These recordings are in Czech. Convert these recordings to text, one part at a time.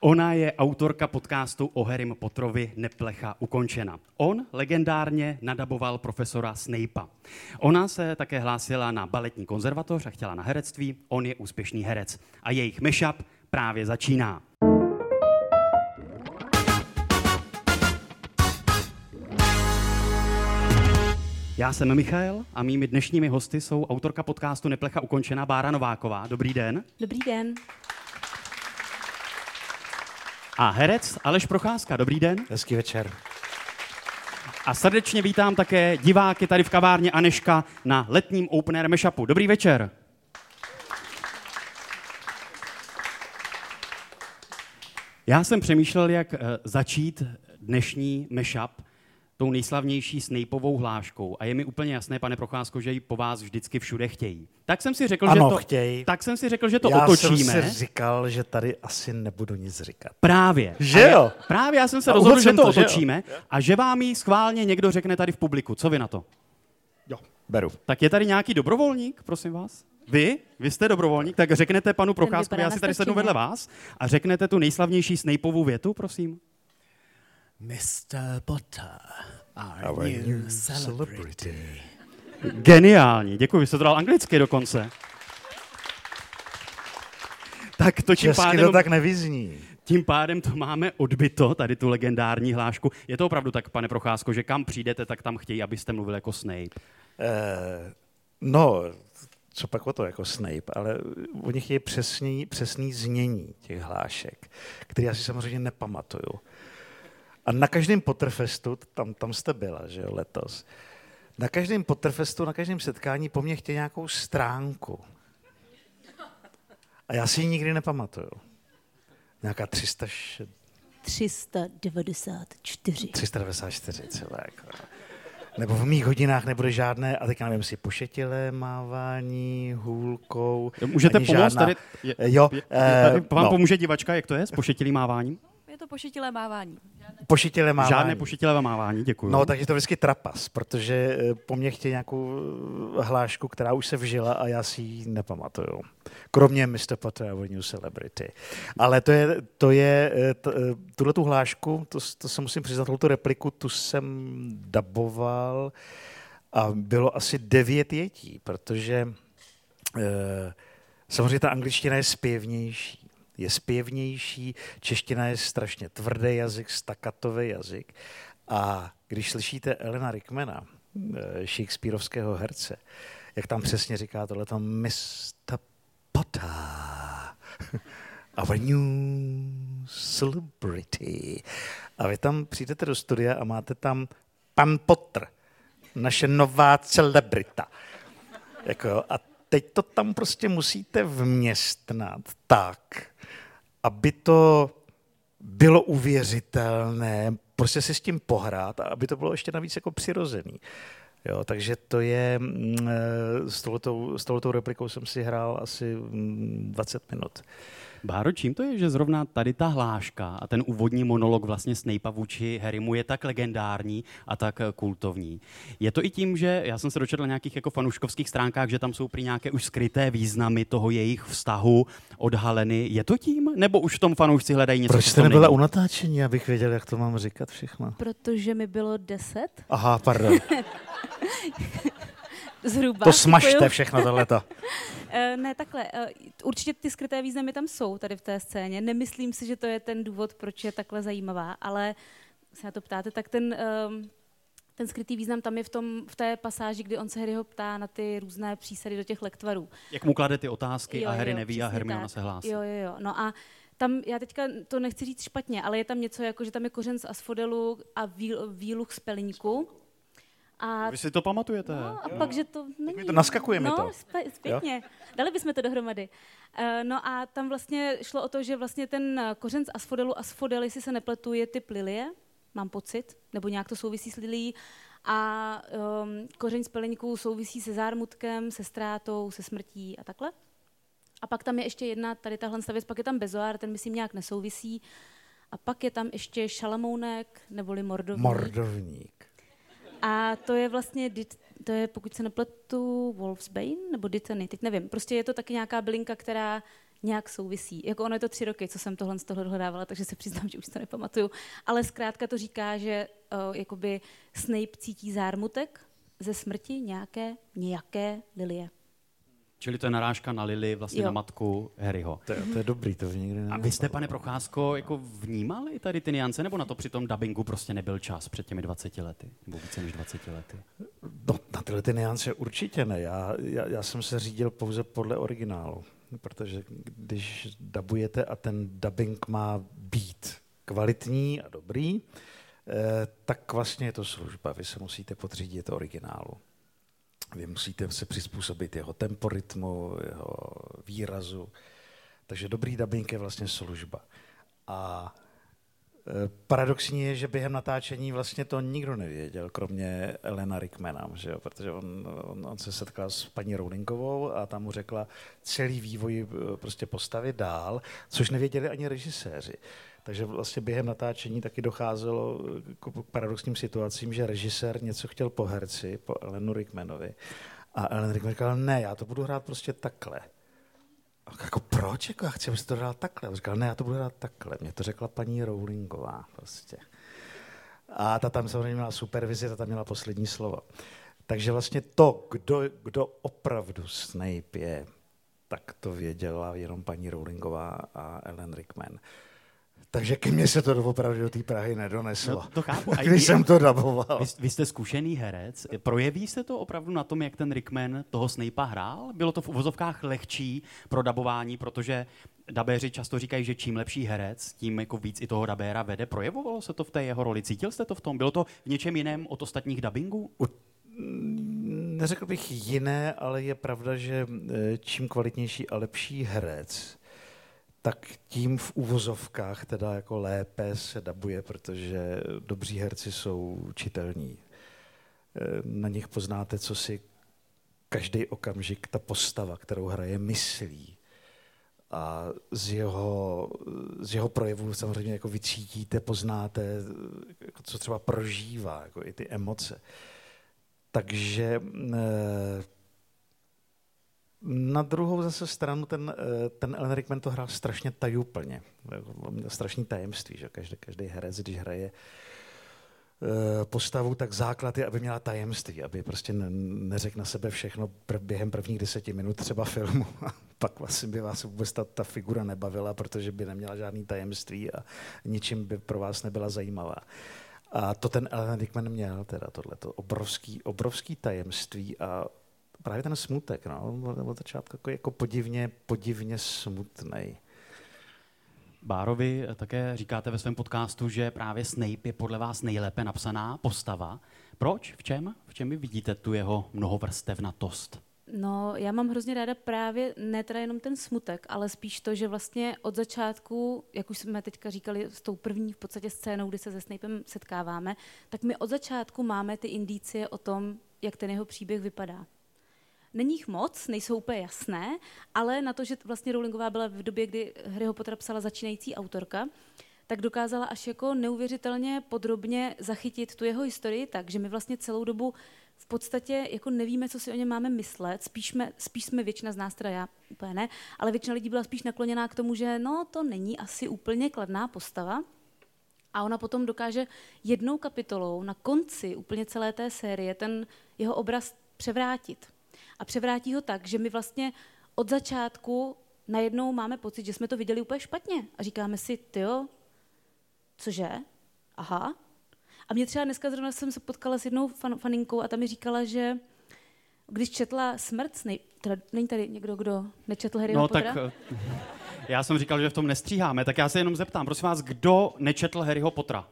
Ona je autorka podcastu o Harrym Potterovi Neplecha ukončena. On legendárně nadaboval profesora Snape'a. Ona se také hlásila na baletní konzervatoř a chtěla na herectví. On je úspěšný herec. A jejich mashup právě začíná. Já jsem Michal a mými dnešními hosty jsou autorka podcastu Neplecha ukončena Bára Nováková. Dobrý den. Dobrý den. A herec Aleš Procházka. Dobrý den. Hezký večer. A srdečně vítám také diváky tady v kavárně Aneška na letním Open Air Mashupu. Dobrý večer. Já jsem přemýšlel, jak eh, začít dnešní mashup tou nejslavnější Snapeovou hláškou. A je mi úplně jasné, pane Procházko, že ji po vás vždycky všude chtějí. Tak jsem si řekl, ano, že to, chtějí. tak jsem si řekl, že to Já otočíme. jsem si říkal, že tady asi nebudu nic říkat. Právě. Že A já- jo? Právě já jsem se A rozhodl, že to, to, že jo? otočíme a že vám ji schválně někdo řekne tady v publiku. Co vy na to? Jo. Beru. Tak je tady nějaký dobrovolník, prosím vás? Vy? Vy jste dobrovolník? Tak řeknete panu Procházkovi, já si tady sednu vedle vás a řeknete tu nejslavnější Snapeovu větu, prosím. Mr. Potter, our, Our new, new celebrity. Geniální, děkuji, vy jste to dal anglicky dokonce. Tak to tím Česky pádem, to tak nevyzní. tím pádem to máme odbyto, tady tu legendární hlášku. Je to opravdu tak, pane Procházko, že kam přijdete, tak tam chtějí, abyste mluvil jako Snape. Eh, no, co pak o to jako Snape, ale u nich je přesný, přesný znění těch hlášek, který já si samozřejmě nepamatuju. A na každém Potterfestu, tam, tam jste byla, že jo, letos, na každém Potterfestu, na každém setkání po mně chtějí nějakou stránku. A já si ji nikdy nepamatuju. Nějaká 360 394. 394 celé. Jako. Nebo v mých hodinách nebude žádné, a teď já nevím, si pošetilé mávání, hůlkou. Můžete pomoct žádná- tady? Je, Jo, je, eh, tady vám no. pomůže divačka, jak to je s pošetilým máváním? Pošetilé mávání. Pošetilé mávání. Žádné pošetilé mávání, děkuji. No, takže to je vždycky trapas, protože eh, po mně chtějí nějakou eh, hlášku, která už se vžila a já si ji nepamatuju. Kromě Mr. Potter, our new celebrity. Ale to je, to je eh, t, tuhle tu hlášku, to, to se musím přiznat, tuhle repliku, tu jsem daboval a bylo asi devět jetí, protože eh, samozřejmě ta angličtina je zpěvnější. Je zpěvnější, čeština je strašně tvrdý jazyk, stakatový jazyk. A když slyšíte Elena Rickmana, eh, Shakespeareovského herce, jak tam přesně říká tohleto Mr. Potter, our new celebrity. A vy tam přijdete do studia a máte tam pan Potter, naše nová celebrita. Jako, a teď to tam prostě musíte vměstnat tak, aby to bylo uvěřitelné, prostě si s tím pohrát a aby to bylo ještě navíc jako přirozený. Jo, takže to je, mm, eh, s touhletou, s touhletou replikou jsem si hrál asi mm, 20 minut. Báro, čím to je, že zrovna tady ta hláška a ten úvodní monolog vlastně Snape'a vůči Harrymu je tak legendární a tak eh, kultovní? Je to i tím, že já jsem se dočetl na nějakých jako fanouškovských stránkách, že tam jsou prý nějaké už skryté významy toho jejich vztahu odhaleny. Je to tím? Nebo už v tom fanoušci hledají něco, Proč jste to nebyla není? u natáčení, abych věděl, jak to mám říkat všechno? Protože mi bylo 10 Aha, pardon. zhruba. To smažte všechno tohleto. Eh, ne, takhle. eh, určitě ty skryté významy tam jsou tady v té scéně. Nemyslím si, že to je ten důvod, proč je takhle zajímavá, ale se na to ptáte, tak ten, ehm, ten skrytý význam tam je v, tom, v té pasáži, kdy on se Harryho ptá na ty různé přísady do těch lektvarů. Jak mu klade ty otázky Jo, a Harry jo, neví a Hermiona tak. se hlásí. Jo, jo, jo. No a tam, já teďka to nechci říct špatně, ale je tam něco jako, že tam je kořen z asfodelu a výl, výluch z pelíňku. A, Vy si to pamatujete? no, a pak, že to není. to naskakuje mi no, to. Spe, zpětně. Dali bychom to dohromady. Uh, no a tam vlastně šlo o to, že vlastně ten eh, kořen z asfodelu, asfodel, jestli se nepletu, je typ lilie, mám pocit, nebo nějak to souvisí s lilií. A um, kořeň z peleňků souvisí se zármutkem, se ztrátou, se smrtí a takhle. A pak tam je ještě jedna, tady tahle věc, pak je tam bezoár, ten myslím nějak nesouvisí. A pak je tam ještě šalamounek, neboli mordovník. Mordovník. A to je vlastně, to je, pokud se nepletu, Wolfsbane nebo Dittany, teď nevím. Prostě je to taky nějaká bylinka, která nějak souvisí. Jako ono je to tři roky, co jsem tohle z toho dohledávala, takže se přiznám, že už to nepamatuju. Ale zkrátka to říká, že uh, jakoby Snape cítí zármutek ze smrti nějaké, nějaké Lilie. Čili to je narážka na Lily, vlastně Jo. na matku Harryho. To, je- to je dobrý, to nikdy A vy jste, pane Procházko, jako vnímali tady ty niance, nebo na to při tom dubbingu prostě nebyl čas před těmi 20 lety? Nebo více než 20 lety? No, na tyhle ty niance určitě ne. Já, já, já jsem se řídil pouze podle originálu, protože když dabujete a ten dubbing má být kvalitní a dobrý, eh, tak vlastně je to služba. Vy se musíte podřídit originálu. Vy musíte se přizpůsobit jeho temporitmu, jeho výrazu. Takže dobrý dubbing je vlastně služba. A Eh, Paradoxní je, že během natáčení vlastně to nikdo nevěděl, kromě Elena Rickmana, že jo? protože on, on, on se setkal s paní Rowlingovou a tam mu řekla celý vývoj eh, prostě postavy dál, což nevěděli ani režiséři. Takže vlastně během natáčení taky docházelo eh, k paradoxním situacím, že režisér něco chtěl po herci, po Elenu Rickmanovi. A Ellen Rickman říkal, ne, já to budu hrát prostě takhle. A jako proč? Jako já chci, abys to hrál takhle. On říkal, ne, já to budu hrát takhle. Mě to řekla paní Rowlingová prostě. A ta tam samozřejmě měla supervizi, ta tam měla poslední slovo. Takže vlastně to, kdo, kdo opravdu Snape je, tak to věděla jenom paní Rowlingová a Ellen Rickman. Takže ke mně se to opravdu do té Prahy nedoneslo. No, to chápu. A Když jsem to daboval. Vy, vy jste zkušený herec. Projeví se to opravdu na tom, jak ten Rickman toho Snape'a hrál? Bylo to v uvozovkách lehčí pro dabování, protože dabéři často říkají, že čím lepší herec, tím jako víc i toho dabéra vede. Projevovalo se to v té jeho roli? Cítil jste to v tom? Bylo to v něčem jiném od ostatních dubbingů? Neřekl bych jiné, ale je pravda, že eh, čím kvalitnější a lepší herec, tak tím v uvozovkách teda jako lépe se dabuje, protože dobří herci jsou čitelní. Eh, Na nich poznáte, co si každý okamžik ta postava, kterou hraje, myslí. A z jeho, z jeho projevu samozřejmě jako vycítíte, poznáte, jako co třeba prožívá, jako i ty emoce. Takže eh, na druhou zase stranu ten, eh, ten Ellen Rickman to hrál strašně tajuplně. Strašný tajemství, že každý, každý herec, když hraje eh, postavu, tak základ je, aby měla tajemství, aby prostě ne, neřekl na sebe všechno během prvních deseti minut třeba filmu a pak vlastně by vás vůbec ta, ta figura nebavila, protože by neměla žádný tajemství a ničím by pro vás nebyla zajímavá. A to ten Ellen Rickman měl, teda tohleto obrovský, obrovský tajemství a právě ten smutek, no, byl od začátku jako, jako podivně, podivně smutný. Bárovi také říkáte ve svém podcastu, že právě Snape je podle vás nejlépe napsaná postava. Proč? V čem? V čem vy vidíte tu jeho mnohovrstevnatost? No, já mám hrozně ráda právě ne teda jenom ten smutek, ale spíš to, že vlastně od začátku, jak už jsme teďka říkali s tou první v podstatě scénou, kdy se se Snapem setkáváme, tak my od začátku máme ty indicie o tom, jak ten jeho příběh vypadá. Není jich moc, nejsou úplně jasné, ale na to, že vlastně Rowlingová byla v době, kdy Harryho Pottera psala začínající autorka, tak dokázala až jako neuvěřitelně podrobně zachytit tu jeho historii tak, že my vlastně celou dobu v podstatě jako nevíme, co si o něm máme myslet, spíš jsme, spíš jsme většina z nás, teda já úplně ne, ale většina lidí byla spíš nakloněná k tomu, že no to není asi úplně kladná postava, a ona potom dokáže jednou kapitolou na konci úplně celé té série ten jeho obraz převrátit. A převrátí ho tak, že my vlastně od začátku najednou máme pocit, že jsme to viděli úplně špatně. A říkáme si, tyjo, cože? Aha. A mě třeba dneska zrovna jsem se potkala s jednou fan, faninkou a ta mi říkala, že když četla Smrt, Snape, teda není tady někdo, kdo nečetl Harryho No Pottera? tak eh, já jsem říkal, že v tom nestříháme, tak já se jenom zeptám, prosím vás, kdo nečetl Harryho Pottera?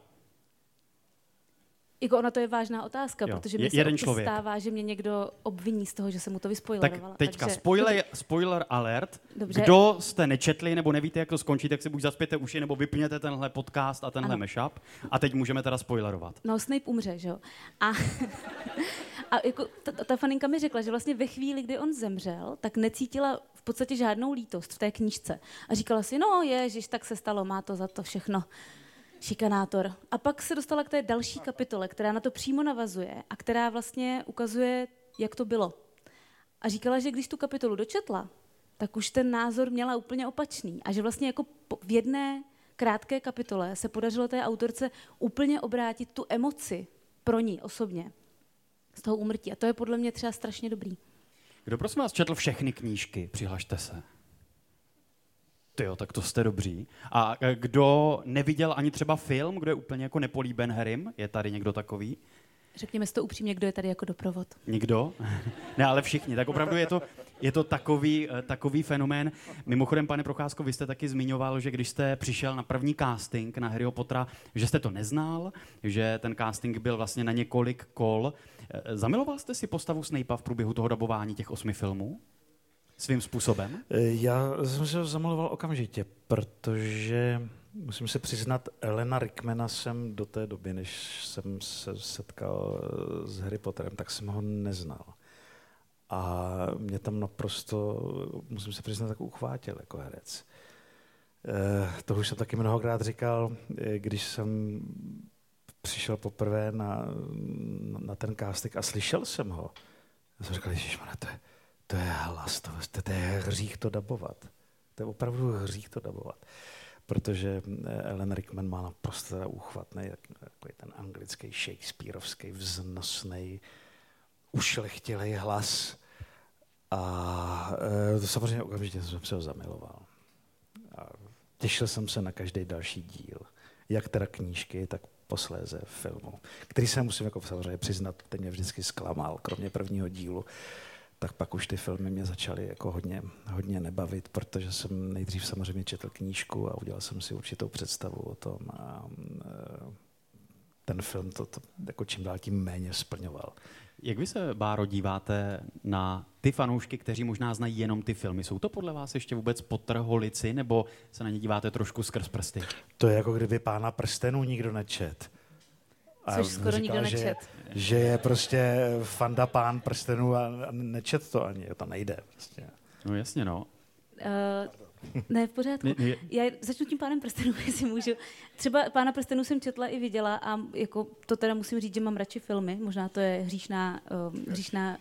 Jako ona to je vážná otázka, Jo, protože mě se jeden člověk. stává, že mě někdo obviní z toho, že jsem mu to Tak vyspoilerovala. teďka takže, spoiler, spoiler alert. Dobře. Kdo jste nečetli nebo nevíte, jak to skončí, tak si buď zaspěte uši nebo vypněte tenhle podcast a tenhle Ano. mashup. A teď můžeme teda spoilerovat. No, Snape umře, že jo? A, a jako ta, ta faninka mi řekla, že vlastně ve chvíli, kdy on zemřel, tak necítila v podstatě žádnou lítost v té knížce. A říkala si, no ježiš, tak se stalo, má to za to všechno. Šikanátor. A pak se dostala k té další kapitole, která na to přímo navazuje a která vlastně ukazuje, jak to bylo. A říkala, že když tu kapitolu dočetla, tak už ten názor měla úplně opačný. A že vlastně jako v jedné krátké kapitole se podařilo té autorce úplně obrátit tu emoci pro ní osobně z toho úmrtí. A to je podle mě třeba strašně dobrý. Kdo prosím vás četl všechny knížky? Přihlašte se. Ty jo, tak to jste dobří. A eh, kdo neviděl ani třeba film, kdo je úplně jako nepolíben Harrym? Je tady někdo takový? Řekněme si to upřímně, kdo je tady jako doprovod. Nikdo? ne, ale všichni. Tak opravdu je to, je to takový, eh, takový fenomén. Mimochodem, pane Procházko, vy jste taky zmiňoval, že když jste přišel na první casting na Harryho Pottera, že jste to neznal, že ten casting byl vlastně na několik kol. Eh, Zamiloval jste si postavu Snape'a v průběhu toho dabování těch osmi filmů? Svým způsobem? Eh, Já jsem se zamaloval okamžitě, protože musím se přiznat, Elena Rickmana jsem do té doby, než jsem se setkal eh, s Harry Potterem, tak jsem ho neznal. A mě tam naprosto, musím se přiznat, tak uchvátil jako herec. Eh, To už jsem taky mnohokrát říkal, když jsem přišel poprvé na, na ten casting a slyšel jsem ho. Já jsem říkal, ježišmane, to je, to je hlas, to, to, to je hřích to dabovat. To je opravdu hřích to dabovat. Protože eh, Ellen Rickman má naprosto úchvatný, jak- takový ten anglický, shakespearovský, vznosný, ušlechtilý hlas. A e, to samozřejmě okamžitě jsem se ho zamiloval. A těšil jsem se na každý další díl. Jak teda knížky, tak posléze filmu, který se musím jako samozřejmě přiznat, ten mě vždycky zklamal, kromě prvního dílu tak pak už ty filmy mě začaly jako hodně, hodně nebavit, protože jsem nejdřív samozřejmě četl knížku a udělal jsem si určitou představu o tom a e, ten film to, to jako čím dál tím méně splňoval. Jak vy se, Báro, díváte na ty fanoušky, kteří možná znají jenom ty filmy? Jsou to podle vás ještě vůbec potrholici, nebo se na ně díváte trošku skrz prsty? To je jako kdyby pána prstenů nikdo nečet. Což skoro říkal, nikdo že, nečet. že je prostě fanda pán prstenů a a nečet to ani, to nejde. Prostě. No jasně, no. Uh, ne, v pořádku. Já začnu tím pánem prstenů, jestli můžu. Třeba pána prstenů jsem četla i viděla a jako to teda musím říct, že mám radši filmy. Možná to je hříšná, um, hříšná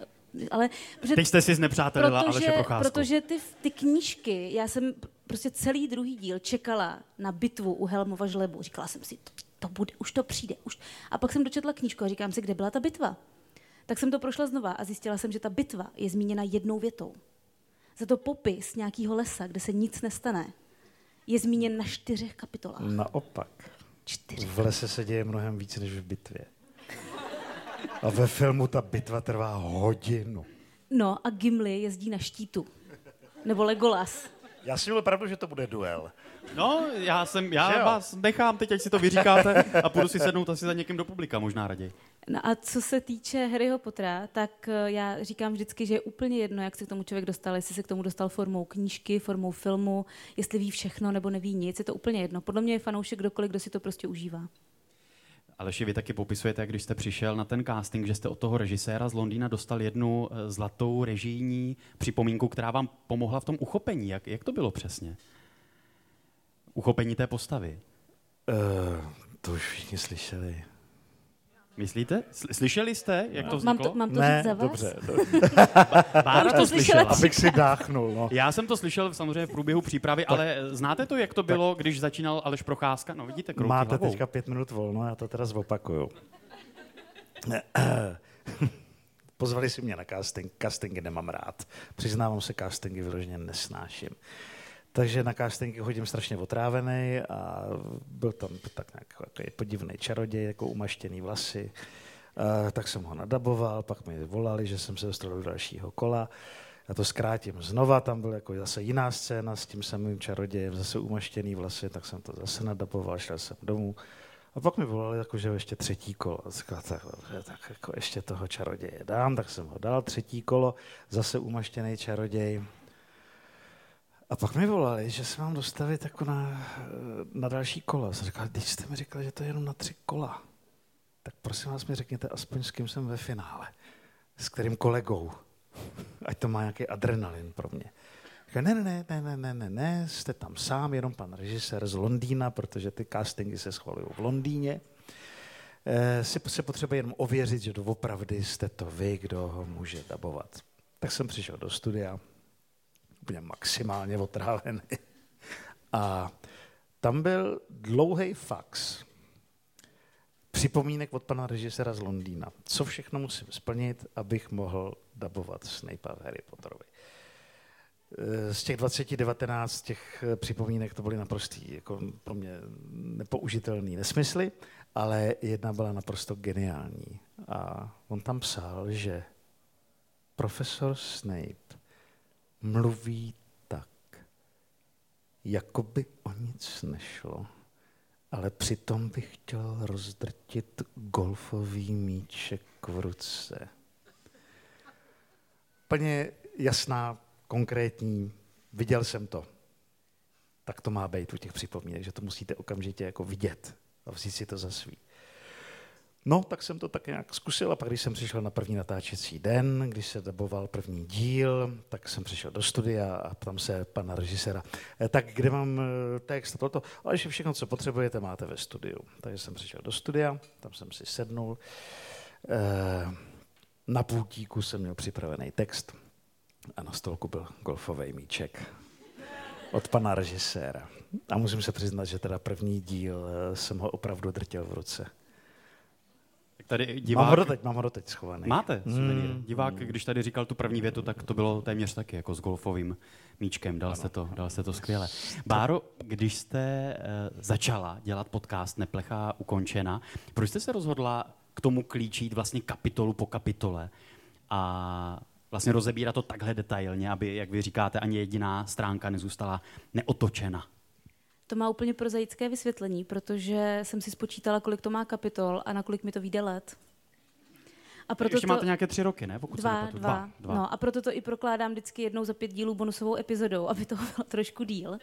ale protože, Teď jste si znepřátelila Aleše protože, Procházku. protože ty, ty knížky, já jsem prostě celý druhý díl čekala na bitvu u Helmova žlebu. Říkala jsem si, to, bude, už to přijde. Už. A pak jsem dočetla knížku a říkám si, kde byla ta bitva. Tak jsem to prošla znova a zjistila jsem, že ta bitva je zmíněna jednou větou. Za to popis nějakého lesa, kde se nic nestane, je zmíněn na čtyřech kapitolách. Naopak. Čtyři. V lese se děje mnohem víc než v bitvě. A ve filmu ta bitva trvá hodinu. No a Gimli jezdí na štítu. Nebo Legolas. Já si měl pravdu, že to bude duel. No, já, jsem, já vás nechám teď, ať si to vyříkáte a půjdu si sednout asi za někým do publika možná raději. No a co se týče Harryho Pottera, tak eh, já říkám vždycky, že je úplně jedno, jak se k tomu člověk dostal, jestli se k tomu dostal formou knížky, formou filmu, jestli ví všechno nebo neví nic, je to úplně jedno. Podle mě je fanoušek kdokoliv, kdo si to prostě užívá. Aleši, vy taky popisujete, jak když jste přišel na ten casting, že jste od toho režiséra z Londýna dostal jednu eh, zlatou režijní připomínku, která vám pomohla v tom uchopení. Jak, jak to bylo přesně? Uchopení té postavy. Uh, to už všichni slyšeli. Myslíte? Sl- Slyšeli jste, jak to Mám vzniklo? to, mám to ne, říct za vás? dobře. dobře. Bára to slyšela Abych si dáchnul. No. Já jsem to slyšel samozřejmě v průběhu přípravy, ale znáte to, jak to bylo, když začínal Aleš Procházka? No vidíte, kroutí Máte hlavou. teďka pět minut volno, já to teda zopakuju. Pozvali si mě na casting, castingy nemám rád. Přiznávám se, castingy vyloženě nesnáším. Takže na castingy chodím strašně otrávený a byl tam tak nějak takový podivný čaroděj, jako umaštěný vlasy. Uh, tak jsem ho nadaboval, pak mi volali, že jsem se dostal do dalšího kola. Já to zkrátím znova, tam byl jako zase jiná scéna s tím samým čarodějem, zase umaštěný vlasy, tak jsem to zase nadaboval, šel jsem domů. A pak mi volali, jako, že ještě třetí kolo. A Říkal, tak, dobře, tak jako ještě toho čaroděje dám, tak jsem ho dal, třetí kolo, zase umaštěný čaroděj. A pak mi volali, že se mám dostavit jako na, na další kolo. Jsem říkal, když jste mi říkali, že to je jenom na tři kola, tak prosím vás mi řekněte aspoň s kým jsem ve finále. S kterým kolegou. Ať to má nějaký adrenalin pro mě. Říkal, ne, ne, ne, ne, ne, ne, ne, ne, jste tam sám, jenom pan režisér z Londýna, protože ty castingy se schvalují v Londýně. Eh, si se potřebuje jenom ověřit, že doopravdy jste to vy, kdo ho může dabovat. Tak jsem přišel do studia, úplně maximálně otrávený. A tam byl dlouhý fax připomínek od pana režiséra z Londýna. Co všechno musím splnit, abych mohl dabovat Snape'a v Harry Potterovi. Eh, Z těch 2019 těch eh, připomínek to byly naprostý, jako pro mě nepoužitelný nesmysly, ale jedna byla naprosto geniální. A on tam psal, že profesor Snape mluví tak, jako by o nic nešlo, ale přitom bych chtěl rozdrtit golfový míček v ruce. Plně jasná, konkrétní, viděl jsem to. Tak to má být u těch připomínek, že to musíte okamžitě jako vidět a vzít si to za svý. No, tak jsem to tak nějak zkusil a pak, když jsem přišel na první natáčecí den, když se daboval první díl, tak jsem přišel do studia a ptám se pana režiséra, "Eh, tak kde mám eh, text a toto, ale že všechno, co potřebujete, máte ve studiu. Takže jsem přišel do studia, tam jsem si sednul, Eh, na pultíku jsem měl připravený text a na stolku byl golfový míček od pana režiséra. A musím se přiznat, že teda první díl jsem ho opravdu drtil v ruce. Tady Divák... Mám ho doteď, mám ho doteď schovaný. Máte suvenýr. Mm, Divák, když tady říkal tu první větu, tak to bylo téměř taky jako s golfovým míčkem. Dal jste to, dal jste to skvěle. Báro, když jste uh, začala dělat podcast Neplechá ukončena, proč jste se rozhodla k tomu klíči jít vlastně kapitolu po kapitole a vlastně rozebírat to takhle detailně, aby, jak vy říkáte, ani jediná stránka nezůstala neotočena? To má úplně prozaické vysvětlení, protože jsem si spočítala, kolik to má kapitol a na kolik mi to vyjde let. A proto Ještě to... máte nějaké tři roky, ne? Pokud se Dva, dva, dva. No a proto to i prokládám vždycky jednou za pět dílů bonusovou epizodou, aby to bylo trošku díl.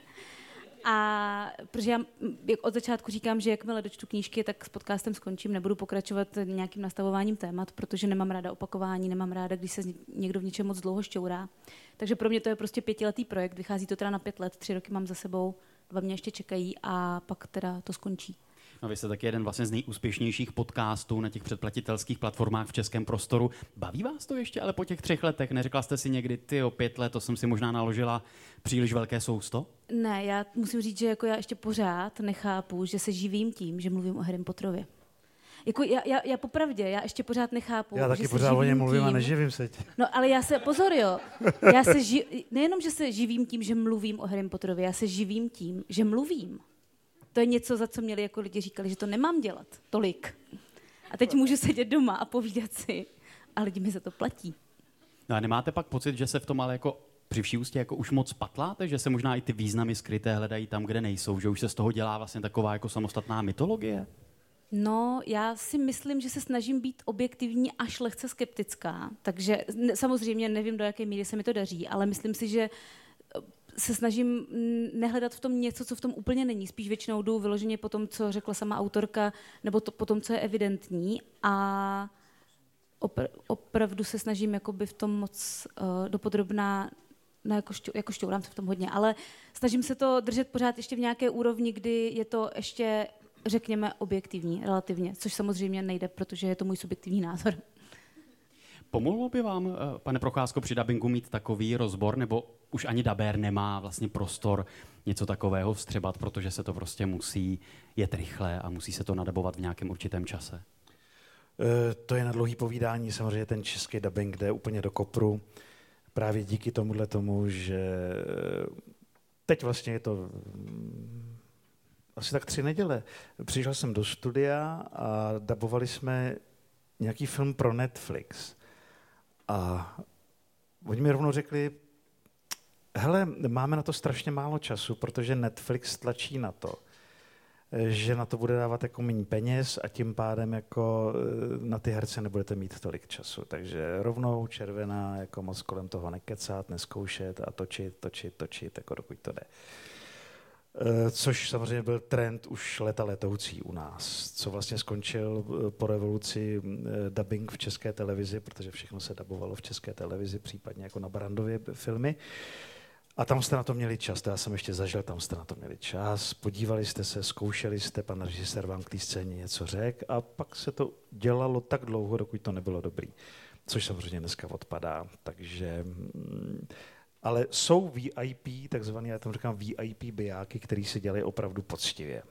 A protože já jak od začátku říkám, že jakmile dočtu knížky, tak s podcastem skončím, nebudu pokračovat nějakým nastavováním témat, protože nemám ráda opakování, nemám ráda, když se někdo v něčem moc dlouho šťourá. Takže pro mě to je prostě pětiletý projekt, vychází to teda na pět let, tři roky mám za sebou, dva mě ještě čekají a pak teda to skončí. No, vy jste taky jeden vlastně z nejúspěšnějších podcastů na těch předplatitelských platformách v českém prostoru. Baví vás to ještě, ale po těch třech letech neřekla jste si někdy, ty o pět let, to jsem si možná naložila příliš velké sousto? Ne, já musím říct, že jako já ještě pořád nechápu, že se živím tím, že mluvím o Harry Potterovi. Jako já, já, já popravdě, já ještě pořád nechápu, Já že taky se pořád o něm mluvím a tím- neživím se tím. No ale já se, pozor jo, já se ži, nejenom, že se živím tím, že mluvím o Harry Potterovi, já se živím tím, že mluvím. To je něco, za co měli jako lidi říkali, že to nemám dělat tolik. A teď můžu sedět doma a povídat si a lidi mi za to platí. No a nemáte pak pocit, že se v tom ale jako při vší ústě jako už moc patláte, že se možná i ty významy skryté hledají tam, kde nejsou, že už se z toho dělá vlastně taková jako samostatná mytologie? No, já si myslím, že se snažím být objektivní až lehce skeptická. Takže ne, samozřejmě nevím, do jaké míry se mi to daří, ale myslím si, že eh, se snažím nehledat v tom něco, co v tom úplně není. Spíš většinou jdu vyloženě po tom, co řekla sama autorka, nebo to, po tom, co je evidentní. A opr- opravdu se snažím jakoby v tom moc uh, dopodrobná No, jako, šťou, jako šťourám se v tom hodně, ale snažím se to držet pořád ještě v nějaké úrovni, kdy je to ještě, řekněme, objektivní, relativně, což samozřejmě nejde, protože je to můj subjektivní názor. Pomohlo by vám, eh, pane Procházko, při dabingu mít takový rozbor, nebo už ani dabér nemá vlastně prostor něco takového vstřebat, protože se to prostě musí jet rychle a musí se to nadabovat v nějakém určitém čase? Eh, To je na dlouhý povídání, samozřejmě ten český dubbing jde úplně do kopru. Právě díky tomuhle tomu, že eh, teď vlastně je to asi tak tři neděle. Přišel jsem do studia a dabovali jsme nějaký film pro Netflix. A oni mi rovnou řekli, hele, máme na to strašně málo času, protože Netflix tlačí na to, že na to bude dávat jako méně peněz a tím pádem jako eh, na ty herce nebudete mít tolik času. Takže rovnou červená, jako moc kolem toho nekecat, neskoušet a točit, točit, točit, jako dokud to jde. Eh, Což samozřejmě byl trend už leta letoucí u nás, co vlastně skončil eh, po revoluci eh, dubbing v české televizi, protože všechno se dabovalo v české televizi, případně jako na Brandově filmy. A tam jste na to měli čas, to já jsem ještě zažil, tam jste na to měli čas, podívali jste se, zkoušeli jste, pan režisér vám k té scéně něco řekl a pak se to dělalo tak dlouho, dokud to nebylo dobrý. Což samozřejmě dneska odpadá, takže mm, Ale jsou VIP, takzvané, já tam říkám VIP bijáky, který si dělají opravdu poctivě.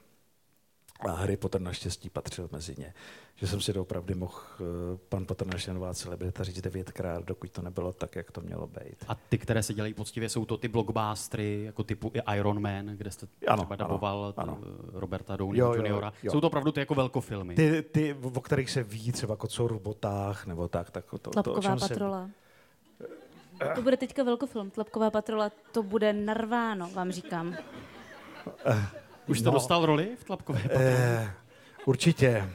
A Harry Potter naštěstí patřil mezi ně. Že jsem si to opravdu mohl uh, pan Potter naše nová celebrita říct devětkrát, dokud to nebylo tak, jak to mělo být. A ty, které se dělají poctivě, jsou to ty blockbustery, jako typu i Iron Man, kde jste Ano, třeba daboval ano. t- Roberta Downey Jo, jo, juniora. jo. Jsou to opravdu ty jako velkofilmy. Ty, ty, o kterých se ví, třeba Kocour v botách, nebo tak, tak to, to, o Tlapková čem se patrola. To bude teďka velkofilm. Tlapková patrola, to bude narváno, vám říkám. Už jste No. dostal roli v Tlapkové patrole? Eh, určitě.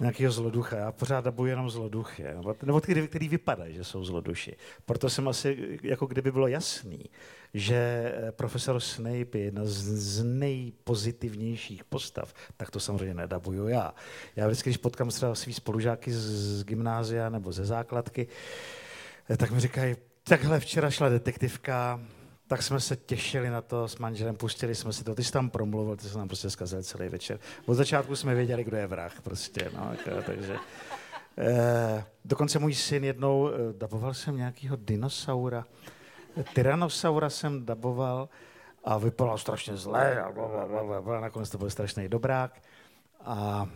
Nějakého zloducha. Já pořád dabuji jenom zloduchy. Nebo, nebo ty, který vypadají, že jsou zloduši. Proto jsem asi, jako kdyby bylo jasný, že eh, profesor Snape je jedna z, z nejpozitivnějších postav, tak to samozřejmě nedabuju já. Já vždycky, když potkám třeba svý spolužáky z, z gymnázia nebo ze základky, eh, tak mi říkají, takhle včera šla detektivka, tak jsme se těšili na to s manželem, pustili jsme si to, ty jsi tam promluvil, ty jsi nám prostě zkazil celý večer. Od začátku jsme věděli, kdo je vrah prostě, no, jako, takže... Eh, dokonce můj syn jednou, eh, daboval jsem nějakého dinosaura, Tyrannosaura jsem daboval a vypadal strašně zle a bla, bla, bla, bla, bla. nakonec to byl strašný dobrák a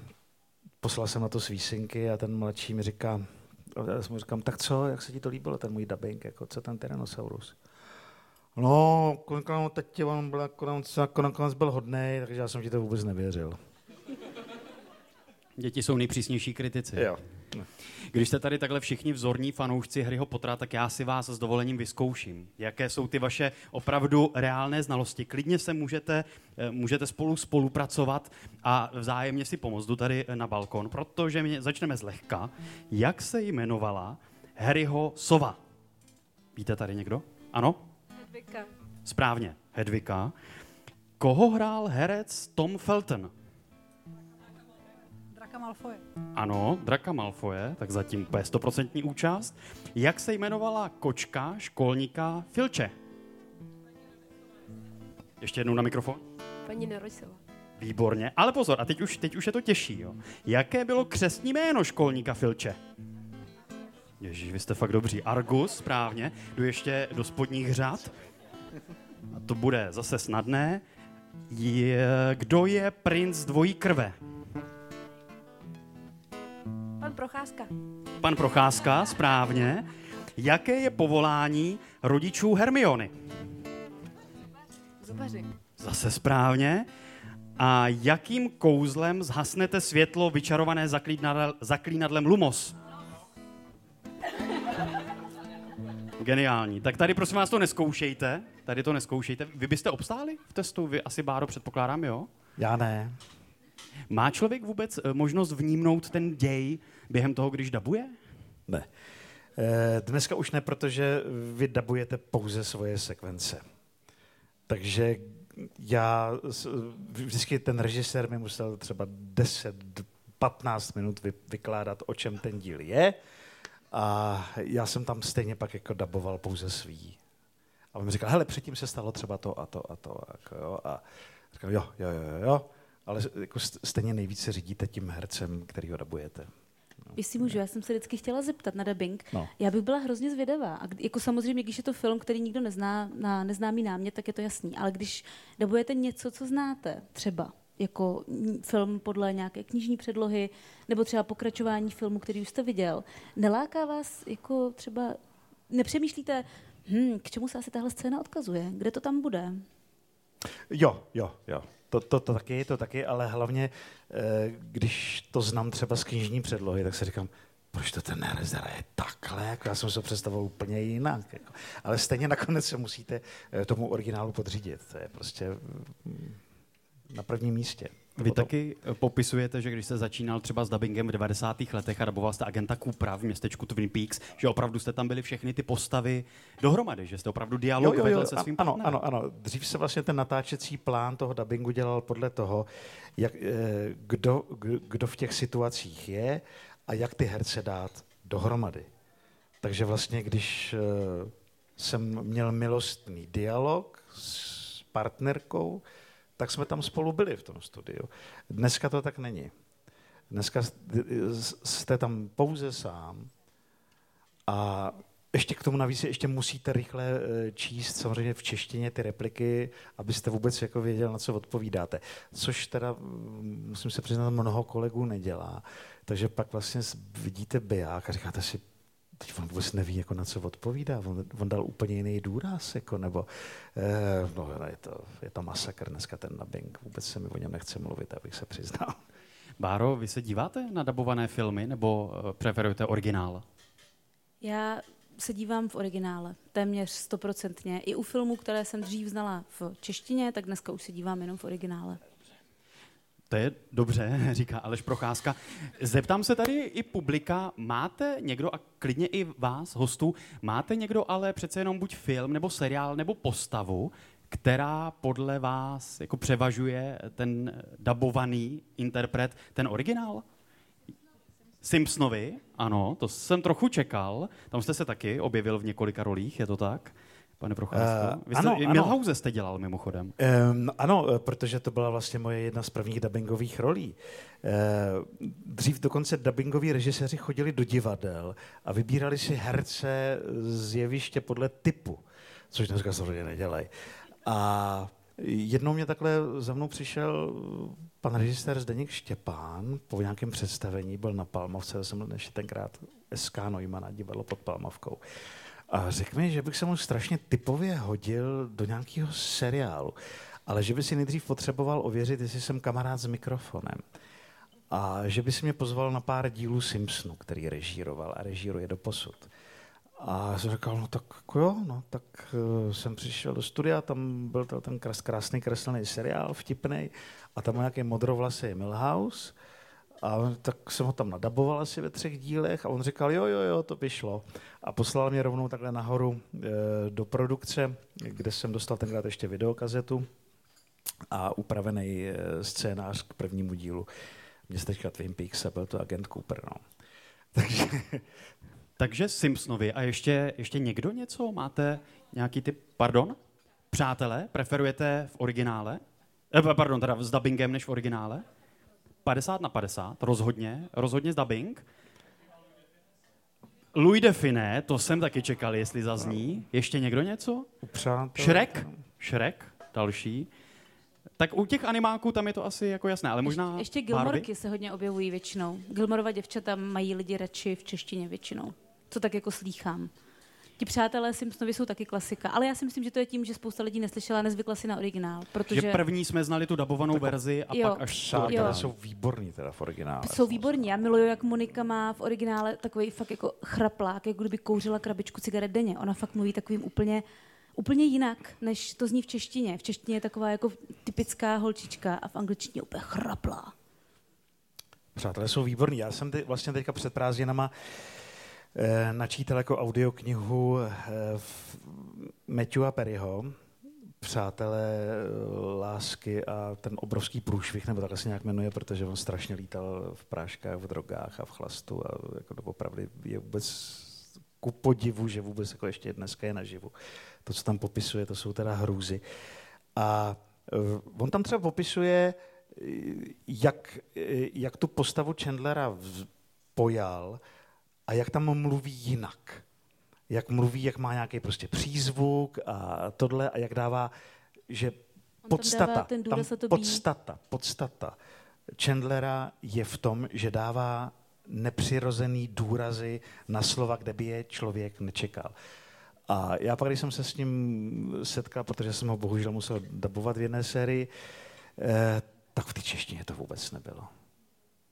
poslal jsem na to svý synky a ten mladší mi říká, já mu říkám, tak co, jak se ti to líbilo, ten můj dubbing, jako, co ten Tyrannosaurus? No, konečně teď on byl, nakonec, nakonec byl hodnej, takže já jsem ti to vůbec nevěřil. Děti jsou nejpřísnější kritici. Jo. Když jste tady takhle všichni vzorní fanoušci Harryho Pottera, tak já si vás s dovolením vyzkouším. Jaké jsou ty vaše opravdu reálné znalosti? Klidně se můžete, eh, můžete spolu spolupracovat a vzájemně si pomoct. Jdu tady eh, na balkon, protože mě, začneme zlehka. Jak se jmenovala Harryho sova? Víte tady někdo? Ano? Hedvika. Správně, Hedvika. Koho hrál herec Tom Felton? Draka Malfoy. Ano, Draka Malfoje, tak zatím úplně stoprocentní účast. Jak se jmenovala kočka školníka Filče? Ještě jednou na mikrofon. Paní Nerojsova. Výborně, ale pozor, a teď už, teď už je to těžší. Jo. Jaké bylo křestní jméno školníka Filče? Ježíš, vy jste fakt dobří. Argus, správně. Jdu ještě do spodních řad. A to bude zase snadné. Je, kdo je princ dvojí krve? Pan Procházka. Pan Procházka, správně. Jaké je povolání rodičů Hermiony? Zubaři. Zase správně. A jakým kouzlem zhasnete světlo vyčarované zaklínadle, zaklínadlem Lumos? Geniální. Tak tady prosím vás to neskoušejte. Tady to neskoušejte. Vy byste obstáli v testu? Vy asi, Báro, předpokládám, jo? Já ne. Má člověk vůbec eh, možnost vnímnout ten děj během toho, když dabuje? Ne. Eh, Dneska už ne, protože vy dabujete pouze svoje sekvence. Takže já, vždycky ten režisér mi musel třeba 10, 15 minut vy, vykládat, o čem ten díl je. A já jsem tam stejně pak jako daboval pouze svý. A on mi říkal, hele, předtím se stalo třeba to a to a to. Jako, jo. A říkal, jo, jo, jo, jo. Ale jako st- stejně nejvíce řídíte tím hercem, který ho dabujete. Jestli můžu, já jsem se vždycky chtěla zeptat na dubbing. No. Já bych byla hrozně zvědavá. A jako samozřejmě, když je to film, který nikdo nezná, na neznámý námět, tak je to jasný. Ale když dabujete něco, co znáte, třeba jako film podle nějaké knižní předlohy, nebo třeba pokračování filmu, který už jste viděl, neláká vás jako třeba, nepřemýšlíte, hm, k čemu se asi tahle scéna odkazuje? Kde to tam bude? Jo, jo, jo. To, to, to taky, to taky, ale hlavně, eh, když to znám třeba z knižní předlohy, tak si říkám, proč to ten herec hraje takhle, jako já jsem se představoval úplně jinak. Jako. Ale stejně nakonec se musíte eh, tomu originálu podřídit. To je prostě mm, na prvním místě. Vy taky eh, popisujete, že když jste začínal třeba s dubbingem v 90. letech a daboval jste agenta Coopera v městečku Twin Peaks, že opravdu jste tam byli všechny ty postavy dohromady, že jste opravdu dialog vedl se svým ano, partnerem. ano, ano. Dřív se vlastně ten natáčecí plán toho dubbingu dělal podle toho, jak, eh, kdo, kdo- kdo v těch situacích je a jak ty herce dát dohromady. Takže vlastně, když eh, jsem měl milostný dialog s partnerkou, tak jsme tam spolu byli v tom studiu. Dneska to tak není. Dneska jste tam pouze sám a ještě k tomu navíc ještě musíte rychle eh, číst samozřejmě v češtině ty repliky, abyste vůbec jako věděl, na co odpovídáte. Což teda, mm, musím se přiznat, mnoho kolegů nedělá. Takže pak vlastně vidíte biják a říkáte si, teď on vůbec neví, jako na co odpovídá. On, on dal úplně jiný důraz, jako, nebo eh, no, je, to, je to masakr dneska ten dubbing. Vůbec se mi o něm nechce mluvit, abych se přiznal. Báro, vy se díváte na dabované filmy nebo eh, preferujete originál? Já se dívám v originále, téměř stoprocentně. I u filmů, které jsem dřív znala v češtině, tak dneska už se dívám jenom v originále. To je dobře, říká Aleš Procházka. Zeptám se tady i publika, máte někdo, a klidně i vás, hostů, máte někdo ale přece jenom buď film, nebo seriál, nebo postavu, která podle vás jako převažuje ten dabovaný interpret, ten originál? Simpsonovi, ano, to jsem trochu čekal. Tam jste se taky objevil v několika rolích, je to tak? Pane Procházko? Eh, Vy jste, ano, i ano. Jste dělal mimochodem. Um, ano, eh, protože to byla vlastně moje jedna z prvních dubbingových rolí. Uh, dřív dokonce dubbingoví režiséři chodili do divadel a vybírali si herce z jeviště podle typu, což dneska samozřejmě nedělají. A jednou mě takhle za mnou přišel pan režisér Zdeněk Štěpán po nějakém představení, byl na Palmovce, já jsem byl ještě tenkrát SK Neumana, divadlo pod Palmovkou. A řekl mi, že bych se mu strašně typově hodil do nějakého seriálu, ale že by si nejdřív potřeboval ověřit, jestli jsem kamarád s mikrofonem. A že by si mě pozval na pár dílů Simpsonu, který režíroval a režíruje do posud. A jsem říkal, no tak jako jo, no tak uh, jsem přišel do studia, tam byl ten krás, krásný kreslený seriál, vtipný, a tam nějaký modrovlasý Milhouse, a tak jsem ho tam nadaboval asi ve třech dílech a on říkal, jo, jo, jo, to by šlo. A poslal mě rovnou takhle nahoru e, do produkce, kde jsem dostal tenkrát ještě videokazetu a upravený e, scénář k prvnímu dílu městečka Twin Peaks a byl to agent Cooper. No. Takže Takže Simpsonovi a ještě, ještě někdo něco? Máte nějaký typ, pardon? Přátelé, preferujete v originále? Eh, pardon, teda s dubbingem než v originále? 50 na 50, rozhodně, rozhodně s dubbing. Louis Define, to jsem taky čekal, jestli zazní. Ještě někdo něco? přátel, Shrek? Shrek, další. Tak u těch animáků tam je to asi jako jasné, ale možná... Ještě Barbie? Gilmorky se hodně objevují většinou. Gilmorova děvčata mají lidi radši v češtině většinou. Co tak jako slýchám. Ti přátelé Simpsonovi jsou taky klasika, ale já si myslím, že to je tím, že spousta lidí neslyšela a nezvykla si na originál, protože Že první jsme znali tu dabovanou verzi a Jo. pak až... Přátelé Jo. jsou výborní teda v originále. jsou výborní. Já miluju, jak Monika má v originále takový fakt jako chraplák, jako kdyby kouřila krabičku cigaret denně. Ona fakt mluví takovým úplně, úplně jinak, než to zní v češtině. V češtině je taková jako typická holčička a v angličtině úplně chraplá. Přátelé jsou výborní. Já jsem ty, vlastně teďka před prázdninama eh, načítal jako audioknihu eh, Matthewa Perryho, Přátelé eh, lásky a ten obrovský průšvih, nebo takhle se nějak jmenuje, protože on strašně lítal v práškách, v drogách a v chlastu a jako opravdu je vůbec ku podivu, že vůbec jako ještě dneska je naživu. To, co tam popisuje, to jsou teda hrůzy. A eh, on tam třeba popisuje, eh, jak, eh, jak tu postavu Chandlera pojal a jak tam mluví jinak. Jak mluví, jak má nějaký prostě přízvuk a tohle a jak dává, že tam podstata, dává ten důraz tam to podstata, podstata Chandlera je v tom, že dává nepřirozený důrazy na slova, kde by je člověk nečekal. A já pak, když jsem se s ním setkal, protože jsem ho bohužel musel dabovat v jedné sérii, eh, tak v té češtině to vůbec nebylo.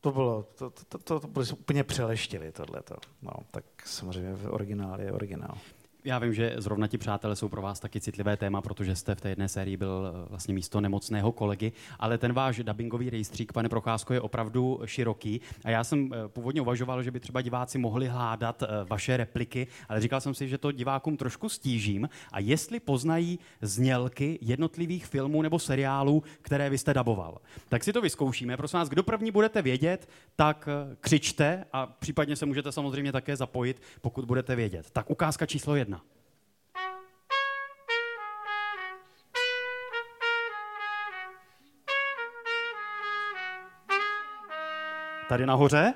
To bylo, to, to, to, to bylo úplně přeleštěli tohleto. No, tak samozřejmě v originále je originál. Já vím, že zrovna ti přátelé jsou pro vás taky citlivé téma, protože jste v té jedné sérii byl eh, vlastně místo nemocného kolegy, ale ten váš dubbingový rejstřík, pane Procházko, je opravdu široký. A já jsem eh, původně uvažoval, že by třeba diváci mohli hládat eh, vaše repliky, ale říkal jsem si, že to divákům trošku stížím. A jestli poznají znělky jednotlivých filmů nebo seriálů, které vy jste daboval. Tak si to vyzkoušíme. Prosím vás, kdo první budete vědět, tak křičte a případně se můžete samozřejmě také zapojit, pokud budete vědět. Tak ukázka číslo jedna. Tady nahoře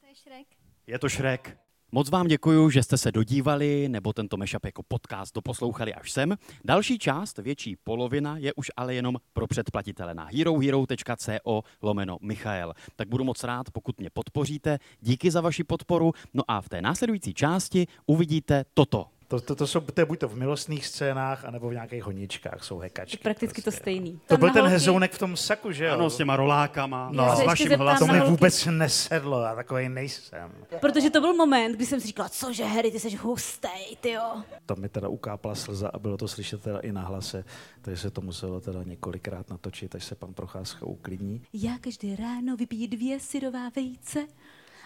To je Shrek. je to Shrek. Moc vám děkuji, že jste se dodívali nebo tento mashup jako podcast doposlouchali až sem. Další část, větší polovina, je už ale jenom pro předplatitele na herohero.co lomeno Michael. Tak budu moc rád, pokud mě podpoříte. Díky za vaši podporu. No a v té následující části uvidíte toto. To, to, to, jsou, to je buď to v milostných scénách, anebo v nějakých honičkách jsou hekačky. Je prakticky to prostě. stejný. To byl ten holky- hezounek v tom saku, že jo? Ano, s těma rolákama, No. no, s vaším to hlasem. na mi vůbec nesedlo, já takový nejsem. Protože to byl moment, kdy jsem si říkala, cože Harry, ty jsi hustej, ty jo. Tam mi teda ukápla slza a bylo to slyšet teda i na hlase, takže se to muselo teda několikrát natočit, až se pan Procházka uklidní. Já každé ráno vypiju dvě syrová vejce.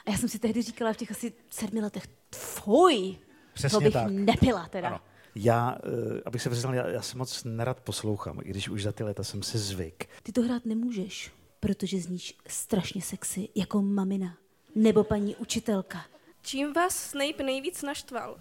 A já jsem si tehdy říkala v těch asi sedmi letech, fuj, Přesně to bych tak. nepila teda. Ano. Já, eh, abych se přiznal, já, já se moc nerad poslouchám, i když už za ty leta jsem si zvyk. Ty to hrát nemůžeš, protože zníš strašně sexy jako mamina nebo paní učitelka. Čím vás Snape nejvíc naštval?